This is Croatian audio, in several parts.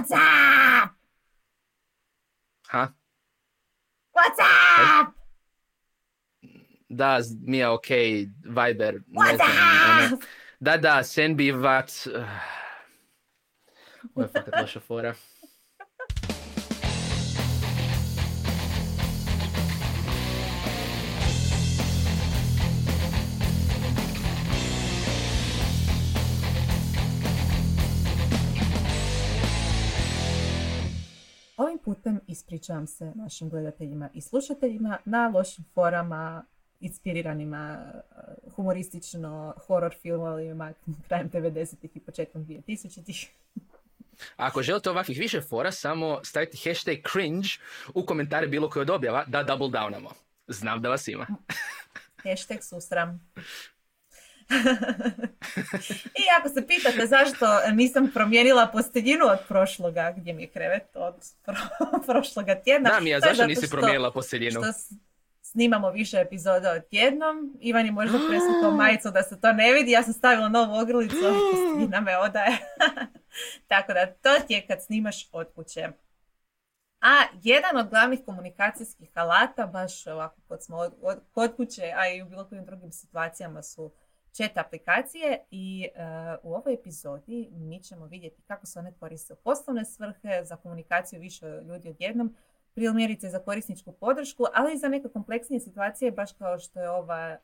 What's up? Ha? What's up? Da, Mija, ok, Viber, ne What's znam. ono- up? Da, da, Senbi, vac... Ovo je fakat loša fora. Ispričavam se našim gledateljima i slušateljima na lošim forama, inspiriranima uh, humoristično horror filmovima krajem 90-ih i početkom 2000-ih. Ako želite ovakvih više fora, samo stavite hashtag cringe u komentare bilo koje od objava da double downamo. Znam da vas ima. Hashtag susram. I ako se pitate zašto nisam promijenila posteljinu od prošloga, gdje mi je krevet od pro- prošloga tjedna. Da, Mija, to je zašto nisi promijenila posteljinu? što snimamo više epizoda od tjednom. Ivan je možda preslikao majicu da se to ne vidi. Ja sam stavila novu ogrlicu, posteljina me odaje. Tako da, to ti je kad snimaš od kuće. A jedan od glavnih komunikacijskih alata, baš ovako kod smo od, od- kod kuće, a i u bilo kojim drugim situacijama su chat aplikacije i e, u ovoj epizodi mi ćemo vidjeti kako se one koriste u poslovne svrhe, za komunikaciju više ljudi odjednom, primjerice za korisničku podršku, ali i za neke kompleksnije situacije, baš kao što je ova e,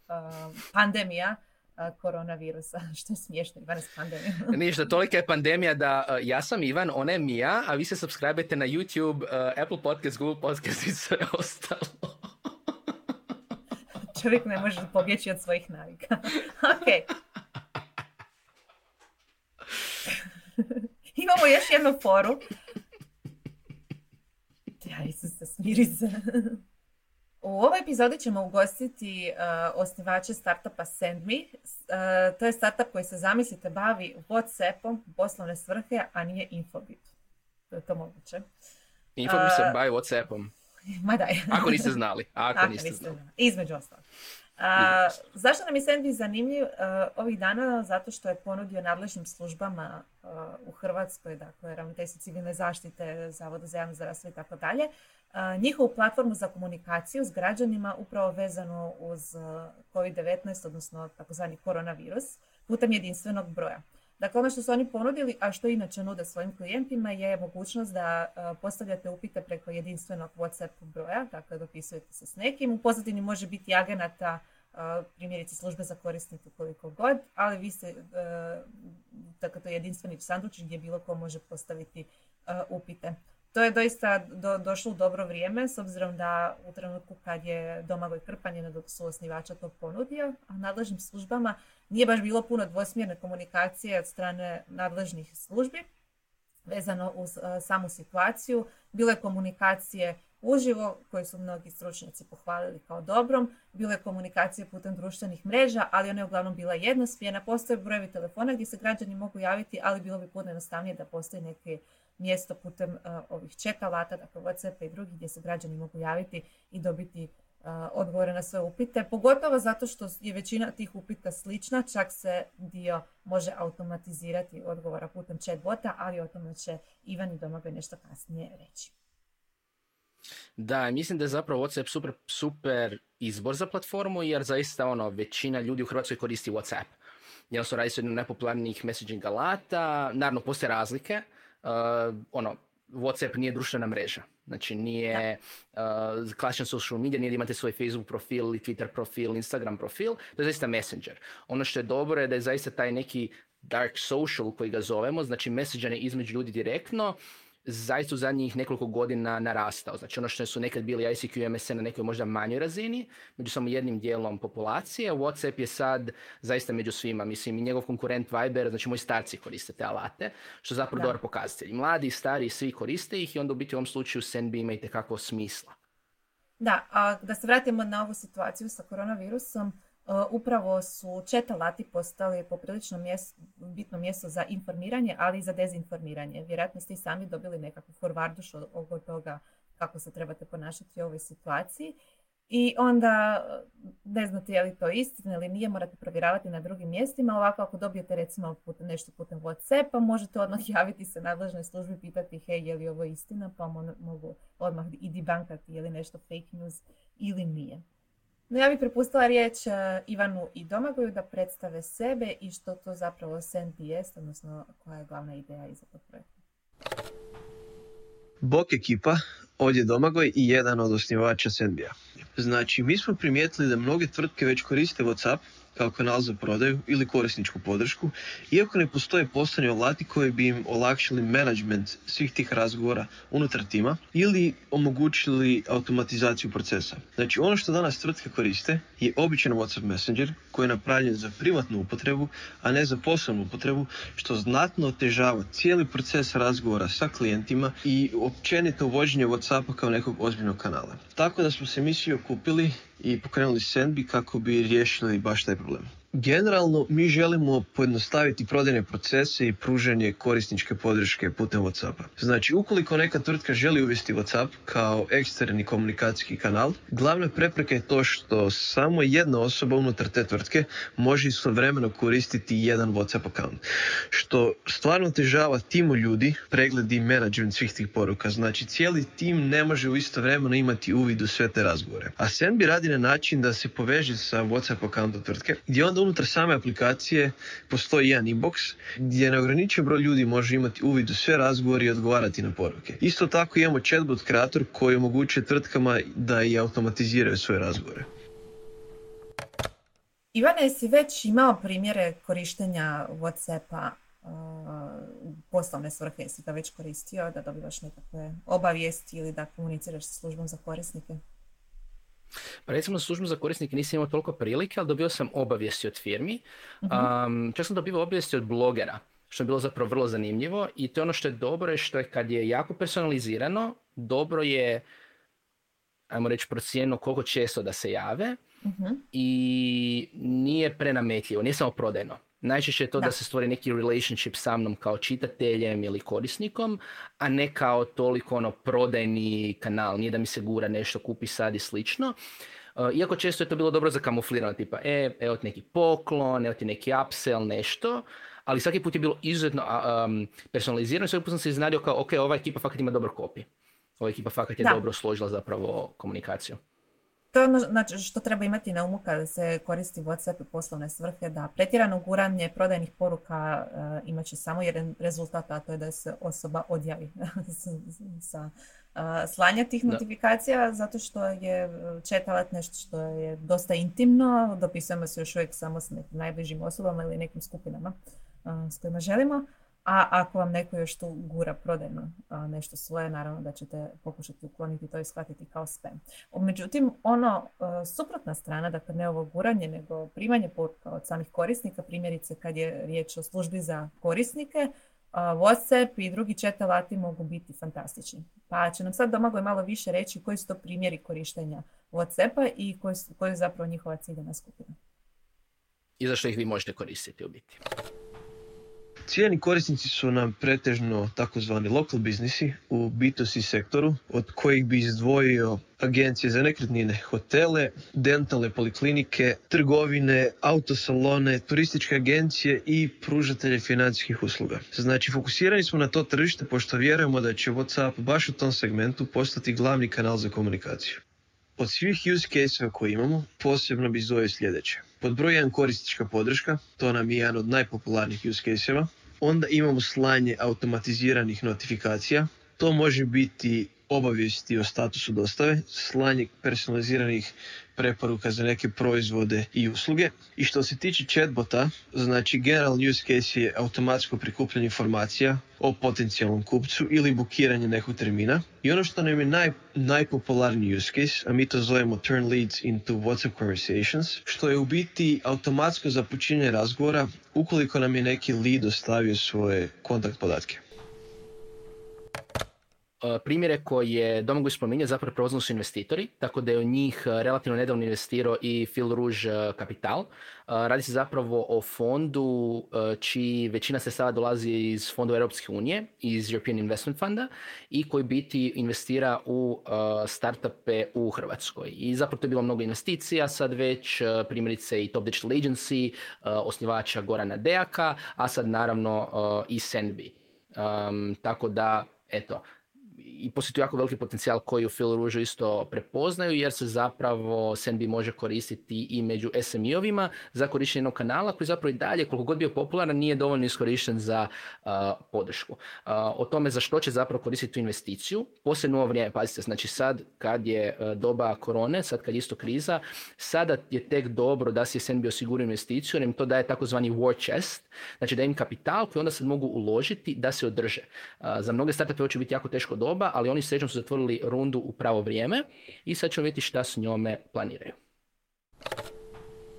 pandemija e, koronavirusa, što je smiješno, Ivane, s pandemijom. Ništa, tolika je pandemija da uh, ja sam Ivan, ona je Mija, a vi se subscribe na YouTube, uh, Apple Podcast, Google Podcast i sve ostalo. Čovjek ne može pobjeći od svojih navika. ok. Imamo još jednu foru. Ja, Isuse, smiri se. U ovoj epizodi ćemo ugostiti uh, osnivače startupa SendMe. Uh, to je startup koji se, zamislite, bavi Whatsappom u poslovne svrhe, a nije Infobit. To je to moguće. Info mi se bavi Whatsappom. Ma daj. Ako niste znali. Ako, Ako niste znali. znali. Između ostalog. A, zašto nam je Sandvi zanimljiv ovih dana? Zato što je ponudio nadležnim službama u Hrvatskoj, dakle Ravnateljstvo civilne zaštite, Zavodu za javno zdravstvo i tako dalje, njihovu platformu za komunikaciju s građanima upravo vezanu uz a, COVID-19, odnosno takozvani koronavirus, putem jedinstvenog broja. Dakle, ono što su oni ponudili, a što inače nude svojim klijentima, je mogućnost da a, postavljate upite preko jedinstvenog WhatsApp broja, dakle dopisujete se s nekim. U pozadini može biti agenata, a, primjerice službe za korisnike koliko god, ali vi ste, a, dakle to je jedinstveni sandučić gdje bilo ko može postaviti upite. To je doista do, došlo u dobro vrijeme, s obzirom da u trenutku kad je Domagoj Krpan, jedan od suosnivača to ponudio, a nadležnim službama nije baš bilo puno dvosmjerne komunikacije od strane nadležnih službi vezano uz e, samu situaciju. Bilo je komunikacije uživo koje su mnogi stručnjaci pohvalili kao dobrom, bilo je komunikacije putem društvenih mreža, ali ona je uglavnom bila jednosmjerna. Postoje brojevi telefona gdje se građani mogu javiti, ali bilo bi puno jednostavnije da postoji neke mjesto putem e, ovih chat alata, dakle WhatsApp i drugih gdje se građani mogu javiti i dobiti e, odgovore na sve upite, pogotovo zato što je većina tih upita slična, čak se dio može automatizirati odgovora putem chatbota, ali o tome će Ivan i Domagoj nešto kasnije reći. Da, mislim da je zapravo WhatsApp super, super izbor za platformu, jer zaista ono, većina ljudi u Hrvatskoj koristi WhatsApp. Jednostavno radi se jednom najpopularnijih messaging alata, naravno postoje razlike, uh, ono, WhatsApp nije društvena mreža. Znači nije uh, klasičan social media, nije da imate svoj Facebook profil ili Twitter profil, Instagram profil, to je zaista messenger. Ono što je dobro je da je zaista taj neki dark social koji ga zovemo, znači messenger između ljudi direktno, zaista u zadnjih nekoliko godina narastao. Znači ono što su nekad bili ICQ i MSN na nekoj možda manjoj razini, među samo jednim dijelom populacije, WhatsApp je sad zaista među svima. Mislim i njegov konkurent Viber, znači moji starci koriste te alate, što je zapravo Da. dobar pokazatelj. I Mladi i stari svi koriste ih i onda u biti u ovom slučaju SendB ima itekako smisla. Da, a da se vratimo na ovu situaciju sa koronavirusom, upravo su chat alati postali poprilično mjes- bitno mjesto za informiranje, ali i za dezinformiranje. Vjerojatno ste i sami dobili nekakvu forvarduš oko toga kako se trebate ponašati u ovoj situaciji. i onda ne znate je li to istina ili nije, morate provjeravati na drugim mjestima. Ovako ako dobijete recimo putem, nešto putem Whatsappa, možete odmah javiti se nadležnoj službi i pitati hej, je li ovo istina, pa mogu odmah i debankati je li nešto fake news ili nije. No ja bih prepustila riječ e, Ivanu i Domagoju da predstave sebe i što to zapravo SNP jest, odnosno koja je glavna ideja iza tog projekta. Bok ekipa, ovdje Domagoj i jedan od osnivača Sendbija. Znači, mi smo primijetili da mnoge tvrtke već koriste WhatsApp kao kanal za prodaju ili korisničku podršku, iako ne postoje poslovni alati koji bi im olakšali management svih tih razgovora unutar tima ili omogućili automatizaciju procesa. Znači ono što danas tvrtke koriste je običan WhatsApp Messenger koji je napravljen za privatnu upotrebu, a ne za poslovnu upotrebu, što znatno otežava cijeli proces razgovora sa klijentima i općenito uvođenje WhatsAppa kao nekog ozbiljnog kanala. Tako da smo se mi svi okupili i pokrenuli Sendbi kako bi riješili baš taj problem. Generalno, mi želimo pojednostaviti prodajne procese i pružanje korisničke podrške putem WhatsAppa. Znači, ukoliko neka tvrtka želi uvesti WhatsApp kao eksterni komunikacijski kanal, glavna prepreka je to što samo jedna osoba unutar te tvrtke može istovremeno koristiti jedan WhatsApp account, što stvarno težava timu ljudi, pregled i menadžment svih tih poruka. Znači, cijeli tim ne može u istovremeno imati uvid u sve te razgovore. A Sendbi radi na način da se poveže sa WhatsApp accountom tvrtke, gdje onda unutar same aplikacije postoji jedan inbox gdje neograničen broj ljudi može imati uvid u sve razgovore i odgovarati na poruke. Isto tako imamo chatbot kreator koji omogućuje tvrtkama da i automatiziraju svoje razgovore. Ivane, si već imao primjere korištenja Whatsappa u poslovne svrhe, jesi ga već koristio da dobivaš nekakve obavijesti ili da komuniciraš sa službom za korisnike? Pa recimo službu za korisnike nisam imao toliko prilike, ali dobio sam obavijesti od firmi. Um, čak sam dobio obavijesti od blogera, što je bilo zapravo vrlo zanimljivo i to je ono što je dobro je što je kad je jako personalizirano, dobro je ajmo reći procijenjeno koliko često da se jave uh i nije prenametljivo, nije samo prodajno. Najčešće je to da. da se stvori neki relationship sa mnom kao čitateljem ili korisnikom, a ne kao toliko ono prodajni kanal, nije da mi se gura nešto, kupi sad i slično. Uh, iako često je to bilo dobro za kamuflirano, tipa, e, evo ti neki poklon, evo ti neki upsell, nešto, ali svaki put je bilo izuzetno um, personalizirano i svaki put sam se iznadio kao, ok, ova ekipa fakat ima dobar kopi. Ova ekipa fakat je dobro složila zapravo komunikaciju. To je ono znači, što treba imati na umu kada se koristi WhatsApp i poslovne svrhe, da pretjerano guranje prodajnih poruka uh, imat će samo jedan rezultat, a to je da se osoba odjavi sa uh, slanja tih notifikacija, zato što je chat alat nešto što je dosta intimno, dopisujemo se još uvijek samo s nekim najbližim osobama ili nekim skupinama s kojima želimo. A ako vam neko još tu gura prodajno nešto svoje, naravno da ćete pokušati ukloniti to i shvatiti kao spam. Međutim, ono suprotna strana, dakle ne ovo guranje, nego primanje poruka od samih korisnika, primjerice kad je riječ o službi za korisnike, WhatsApp i drugi chat alati mogu biti fantastični. Pa će nam sad Domagoj malo više reći koji su to primjeri korištenja WhatsAppa i koji, koji je zapravo njihova ciljena skupina. I zašto ih vi možete koristiti u biti. Cijeni korisnici su nam pretežno takozvani local biznisi u B2C sektoru, od kojih bi izdvojio agencije za nekretnine, hotele, dentalne poliklinike, trgovine, autosalone, turističke agencije i pružatelje financijskih usluga. Znači, fokusirani smo na to tržište pošto vjerujemo da će WhatsApp baš u tom segmentu postati glavni kanal za komunikaciju. Od svih use case koje imamo, posebno bi izdvojio sljedeće. Pod broj 1 korisnička podrška, to nam je jedan od najpopularnijih use case Onda imamo slanje automatiziranih notifikacija. To može biti obavijesti o statusu dostave, slanje personaliziranih preporuka za neke proizvode i usluge. I što se tiče chatbota, znači general use case je automatsko prikupljanje informacija o potencijalnom kupcu ili bukiranje nekog termina. I ono što nam je naj, najpopularniji use case, a mi to zovemo turn leads into WhatsApp conversations, što je u biti automatsko započinjanje razgovora ukoliko nam je neki lead ostavio svoje kontakt podatke. Primjere koje Domagoj spominje zapravo prepoznali su investitori, tako da je u njih relativno nedavno investirao i Phil Rouge Capital. Radi se zapravo o fondu čiji većina sredstava dolazi iz fondova Europske unije, iz European Investment Funda i koji biti investira u startupe u Hrvatskoj. I zapravo to je bilo mnogo investicija, sad već primjerice i Top Digital Agency, osnivača Gorana Dejaka, a sad naravno i Senbi. tako da, eto, i postoji jako veliki potencijal koji u Phil Rouge isto prepoznaju jer se zapravo SNB može koristiti i među SMI-ovima za korištenje jednog kanala koji zapravo i dalje koliko god bio popularan nije dovoljno iskorišten za podršku. o tome za što će zapravo koristiti tu investiciju, posebno ovo vrijeme, pazite, znači sad kad je doba korone, sad kad je isto kriza, sada je tek dobro da si SNB osigura investiciju jer im to daje takozvani war chest, znači da im kapital koji onda se mogu uložiti da se održe. za mnoge startupe će biti jako teško doba, ali oni srećom su zatvorili rundu u pravo vrijeme i sad ćemo vidjeti šta s njome planiraju.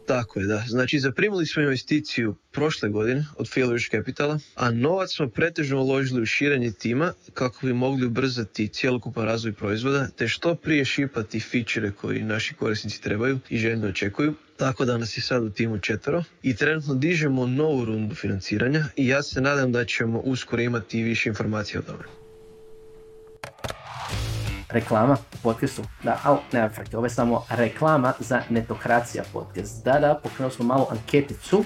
Tako je, da. Znači, zaprimili smo investiciju prošle godine od Failurish Capitala, a novac smo pretežno uložili u širenje tima kako bi mogli ubrzati cjelokupan razvoj proizvoda, te što prije šipati feature koji naši korisnici trebaju i željno očekuju. Tako da nas je sad u timu četvero i trenutno dižemo novu rundu financiranja i ja se nadam da ćemo uskoro imati više informacija o tome reklama u podcastu. Da, ali nema frke, ovo je samo reklama za Netokracija podcast. Da, da, pokrenuli smo malo anketicu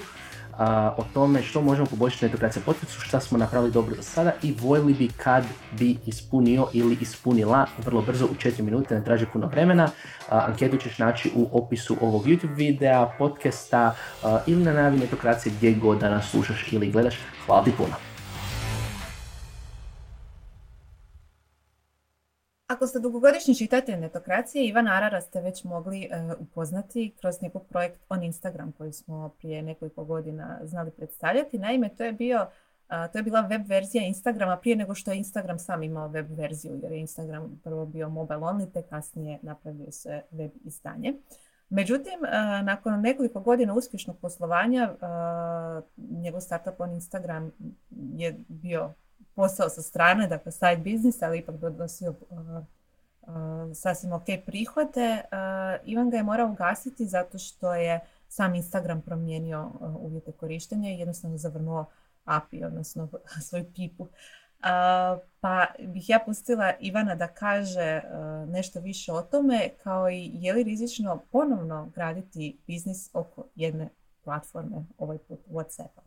o tome što možemo poboljšati Netokracija podcastu, šta smo napravili dobro do sada i voljeli bi kad bi ispunio ili ispunila vrlo brzo u 4 minute, ne traži puno vremena. anketu ćeš naći u opisu ovog YouTube videa, podcasta ili na najavi Netokracije gdje god da nas slušaš ili gledaš. Hvala ti puno. Ako ste dugogodišnji čitatelj netokracije, Ivan Arara ste već mogli e, upoznati kroz njegov projekt On Instagram koji smo prije nekoliko godina znali predstavljati. Naime, to je bio to je bila web verzija Instagrama prije nego što je Instagram sam imao web verziju, jer je Instagram prvo bio mobile only, te kasnije napravio se web izdanje. Međutim, e, nakon nekoliko godina uspješnog poslovanja, e, njegov startup on Instagram je bio posao sa strane, dakle side business, ali ipak donosio uh, uh, sasvim ok prihode. Uh, Ivan ga je morao ugasiti zato što je sam Instagram promijenio uvjete korištenja i jednostavno zavrnuo API, odnosno svoju pipu. Pa bih ja pustila Ivana da kaže nešto više o tome, kao i je li rizično ponovno graditi biznis oko jedne platforme, ovaj put Whatsappa.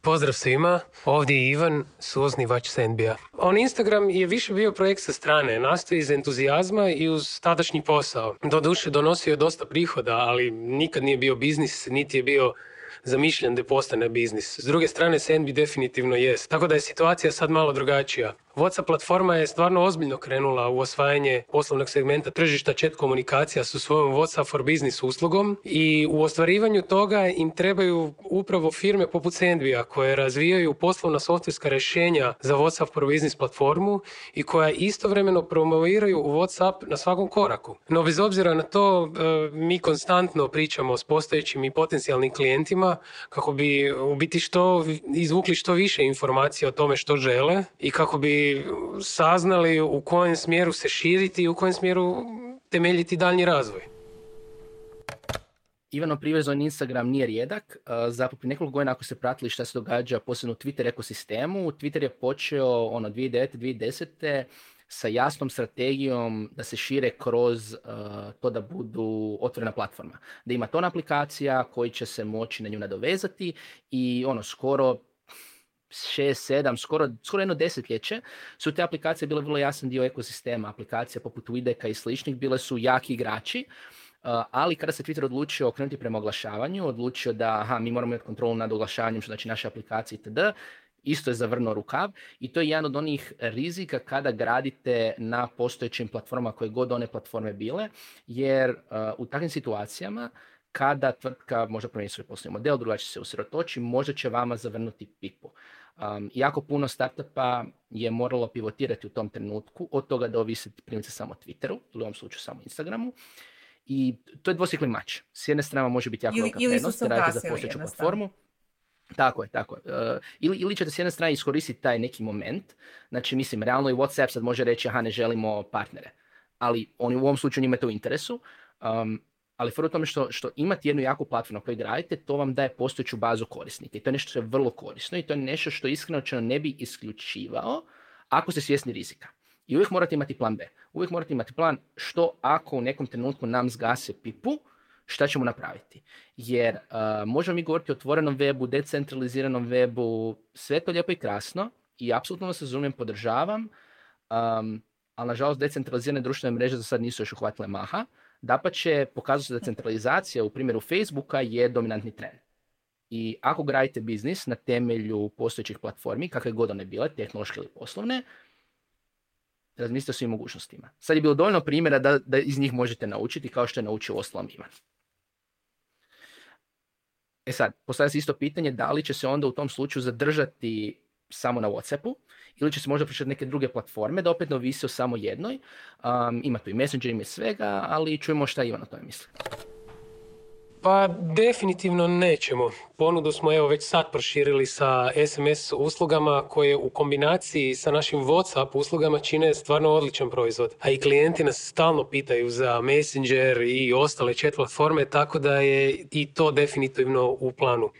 Pozdrav svima, ovdje je Ivan, suosnivač Sendbija. On Instagram je više bio projekt sa strane, nastoji iz entuzijazma i uz tadašnji posao. Doduše donosio je dosta prihoda, ali nikad nije bio biznis, niti je bio zamišljen da postane biznis. S druge strane, Sendbi definitivno jest. Tako da je situacija sad malo drugačija. WhatsApp platforma je stvarno ozbiljno krenula u osvajanje poslovnog segmenta tržišta chat komunikacija sa svojom WhatsApp for Business uslugom i u ostvarivanju toga im trebaju upravo firme poput Sendvija koje razvijaju poslovna softverska rješenja za WhatsApp for Business platformu i koja istovremeno promoviraju WhatsApp na svakom koraku. No bez obzira na to e, mi konstantno pričamo s postojećim i potencijalnim klijentima kako bi u biti što izvukli što više informacija o tome što žele i kako bi saznali u kojem smjeru se širiti i u kojem smjeru temeljiti daljnji razvoj. Ivano privezan Instagram nije rijedak. Zapravo prije nekoliko godina ako se pratili šta se događa posebno u Twitter ekosistemu, Twitter je počeo ono 2009. 2010 sa jasnom strategijom da se šire kroz to da budu otvorena platforma. Da ima tona aplikacija koji će se moći na nju nadovezati i ono skoro šest, sedam, skoro, skoro jedno desetljeće su te aplikacije bile vrlo jasan dio ekosistema. Aplikacija poput Wideka i sličnih bile su jaki igrači, ali kada se Twitter odlučio okrenuti prema oglašavanju, odlučio da aha, mi moramo imati kontrolu nad oglašavanjem, što znači naše aplikacije itd., isto je zavrnuo rukav i to je jedan od onih rizika kada gradite na postojećim platformama koje god one platforme bile, jer u takvim situacijama kada tvrtka može promijeniti svoj poslovni model, drugačije se usredotoči, možda će vama zavrnuti pipu. Um, jako puno startupa je moralo pivotirati u tom trenutku, od toga da ovisi primjerice samo Twitteru, ili u ovom slučaju samo Instagramu. I to je dvosjekli mač. S jedne strane može biti jako velika prednost, radite za postojeću platformu. Tako je, tako je. E, ili, ili ćete s jedne strane iskoristiti taj neki moment, znači mislim, realno i Whatsapp sad može reći, aha, ne želimo partnere, ali oni u ovom slučaju njima je to u interesu, um, ali fora u tome što, što imate jednu jaku platformu na kojoj gradite, to vam daje postojeću bazu korisnika i to je nešto što je vrlo korisno i to je nešto što iskreno ne bi isključivao ako ste svjesni rizika. I uvijek morate imati plan B. Uvijek morate imati plan što ako u nekom trenutku nam zgase pipu, šta ćemo napraviti. Jer uh, možemo mi govoriti o otvorenom webu, decentraliziranom webu, sve to lijepo i krasno i apsolutno vas razumijem, podržavam, um, ali nažalost decentralizirane društvene mreže za sad nisu još uhvatile maha. Dapače, pokazuje se da centralizacija u primjeru Facebooka je dominantni trend. I ako gradite biznis na temelju postojećih platformi, kakve god one bile, tehnološke ili poslovne, razmislite o svim mogućnostima. Sad je bilo dovoljno primjera da, da iz njih možete naučiti kao što je naučio ostalom Ivan. E sad, postavlja se isto pitanje da li će se onda u tom slučaju zadržati samo na Whatsappu ili će se možda pričati neke druge platforme da opet ne ovisi o samo jednoj. Um, ima tu i Messenger, ima svega, ali čujemo šta Ivan o tome misli. Pa definitivno nećemo. Ponudu smo evo već sad proširili sa SMS uslugama koje u kombinaciji sa našim WhatsApp uslugama čine stvarno odličan proizvod. A i klijenti nas stalno pitaju za Messenger i ostale chat platforme, tako da je i to definitivno u planu.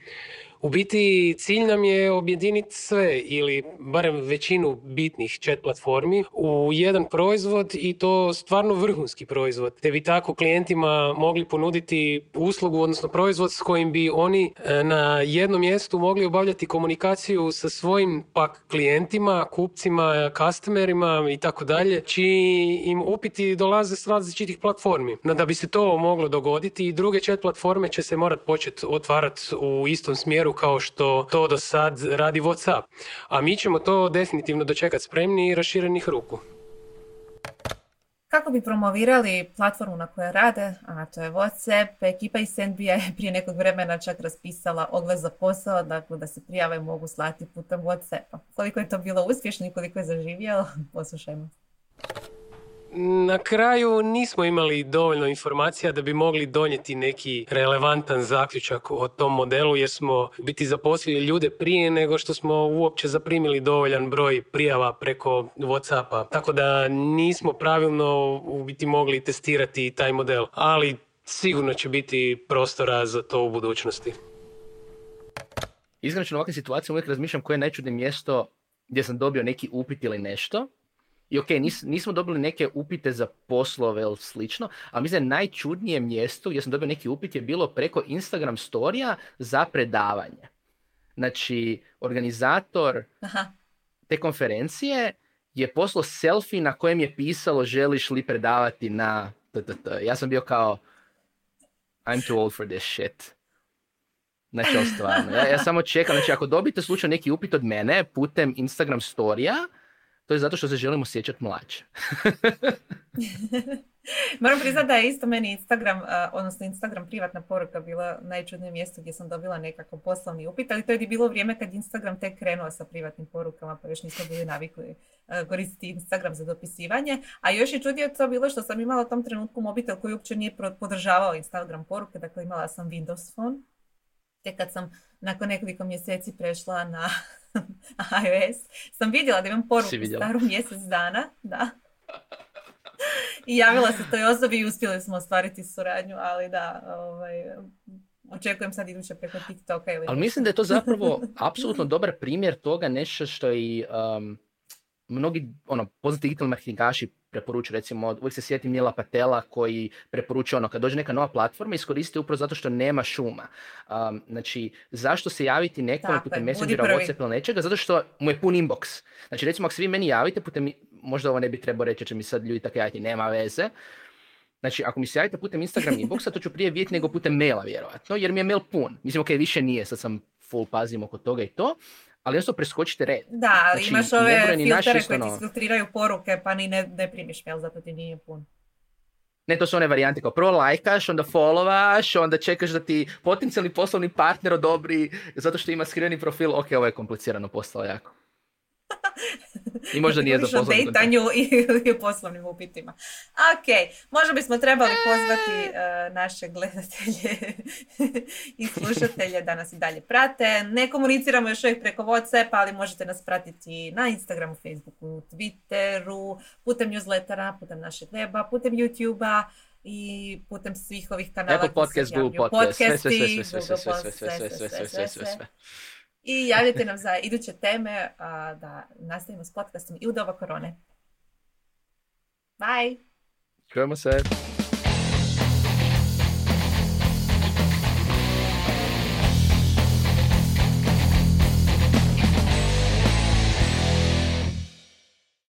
U biti cilj nam je objediniti sve ili barem većinu bitnih chat platformi u jedan proizvod i to stvarno vrhunski proizvod. Te bi tako klijentima mogli ponuditi uslugu, odnosno proizvod s kojim bi oni e, na jednom mjestu mogli obavljati komunikaciju sa svojim pak klijentima, kupcima, customerima i tako dalje, čiji im upiti dolaze s različitih platformi. No, da bi se to moglo dogoditi i druge chat platforme će se morati početi otvarati u istom smjeru kao što to do sad radi WhatsApp. A mi ćemo to definitivno dočekati spremni i raširenih ruku. Kako bi promovirali platformu na kojoj rade, a to je WhatsApp, ekipa iz NBA je prije nekog vremena čak raspisala oglas za posao, dakle da se prijave mogu slati putem WhatsAppa. Koliko je to bilo uspješno i koliko je zaživjelo, poslušajmo. Na kraju nismo imali dovoljno informacija da bi mogli donijeti neki relevantan zaključak o tom modelu jer smo biti zaposlili ljude prije nego što smo uopće zaprimili dovoljan broj prijava preko Whatsappa. Tako da nismo pravilno u biti mogli testirati taj model, ali sigurno će biti prostora za to u budućnosti. Iskreno u ovakvim situacijama uvijek razmišljam koje je najčudnije mjesto gdje sam dobio neki upit ili nešto i ok, nis, nismo dobili neke upite za poslove ili slično, ali mislim najčudnije mjesto gdje sam dobio neki upit je bilo preko Instagram storija za predavanje. Znači, organizator te konferencije je poslao selfie na kojem je pisalo želiš li predavati na TTT. Ja sam bio kao I'm too old for this shit. Znači, stvarno. Ja, ja samo čekam, znači ako dobite slučaj neki upit od mene putem Instagram storija, to je zato što se želimo sjećati mlađe. Moram priznati da je isto meni Instagram, odnosno Instagram privatna poruka bila najčudnije mjesto gdje sam dobila nekako poslovni upit, ali to je bilo vrijeme kad Instagram tek krenuo sa privatnim porukama, pa još nismo bili navikli koristiti Instagram za dopisivanje. A još je čudnije to bilo što sam imala u tom trenutku mobitel koji uopće nije podržavao Instagram poruke, dakle imala sam Windows phone. Tek kad sam nakon nekoliko mjeseci prešla na iOS, sam vidjela da imam poruku staru mjesec dana, da. I javila se toj osobi i uspjeli smo ostvariti suradnju, ali da, ovaj, očekujem sad iduće preko TikToka ili Ali mislim da je to zapravo apsolutno dobar primjer toga nešto što i um, mnogi ono, poznati digitalni marketingaši preporučuju, recimo, uvijek se sjetim Nila Patela koji preporučuje ono, kad dođe neka nova platforma, iskoristite upravo zato što nema šuma. Um, znači, zašto se javiti nekome putem Messengera, Whatsapp ili nečega? Zato što mu je pun inbox. Znači, recimo, ako se vi meni javite putem, možda ovo ne bi trebao reći, će mi sad ljudi tako javiti, nema veze. Znači, ako mi se javite putem Instagram inboxa, to ću prije vidjeti nego putem maila, vjerojatno, jer mi je mail pun. Mislim, ok, više nije, sad sam full pazim oko toga i to, ali jednostavno preskočite red. Da, znači, imaš ove filtere koje ti filtriraju poruke, pa ni ne, ne primiš mail, zato ti nije pun. Ne, to su one varijante kao prvo lajkaš, onda followaš, onda čekaš da ti potencijalni poslovni partner odobri zato što ima skriveni profil. Ok, ovo je komplicirano postalo jako. I možda nije za poslovni dejtanju i, u poslovnim upitima. Ok, možda bismo trebali pozvati naše gledatelje i slušatelje da nas i dalje prate. Ne komuniciramo još uvijek preko WhatsApp, ali možete nas pratiti na Instagramu, Facebooku, Twitteru, putem newslettera, putem našeg weba, putem YouTubea i putem svih ovih kanala. Apple podcast, Google podcast, i javite nam za iduće teme a, da nastavimo s podcastom i u doba korone. Bye! Čujemo se!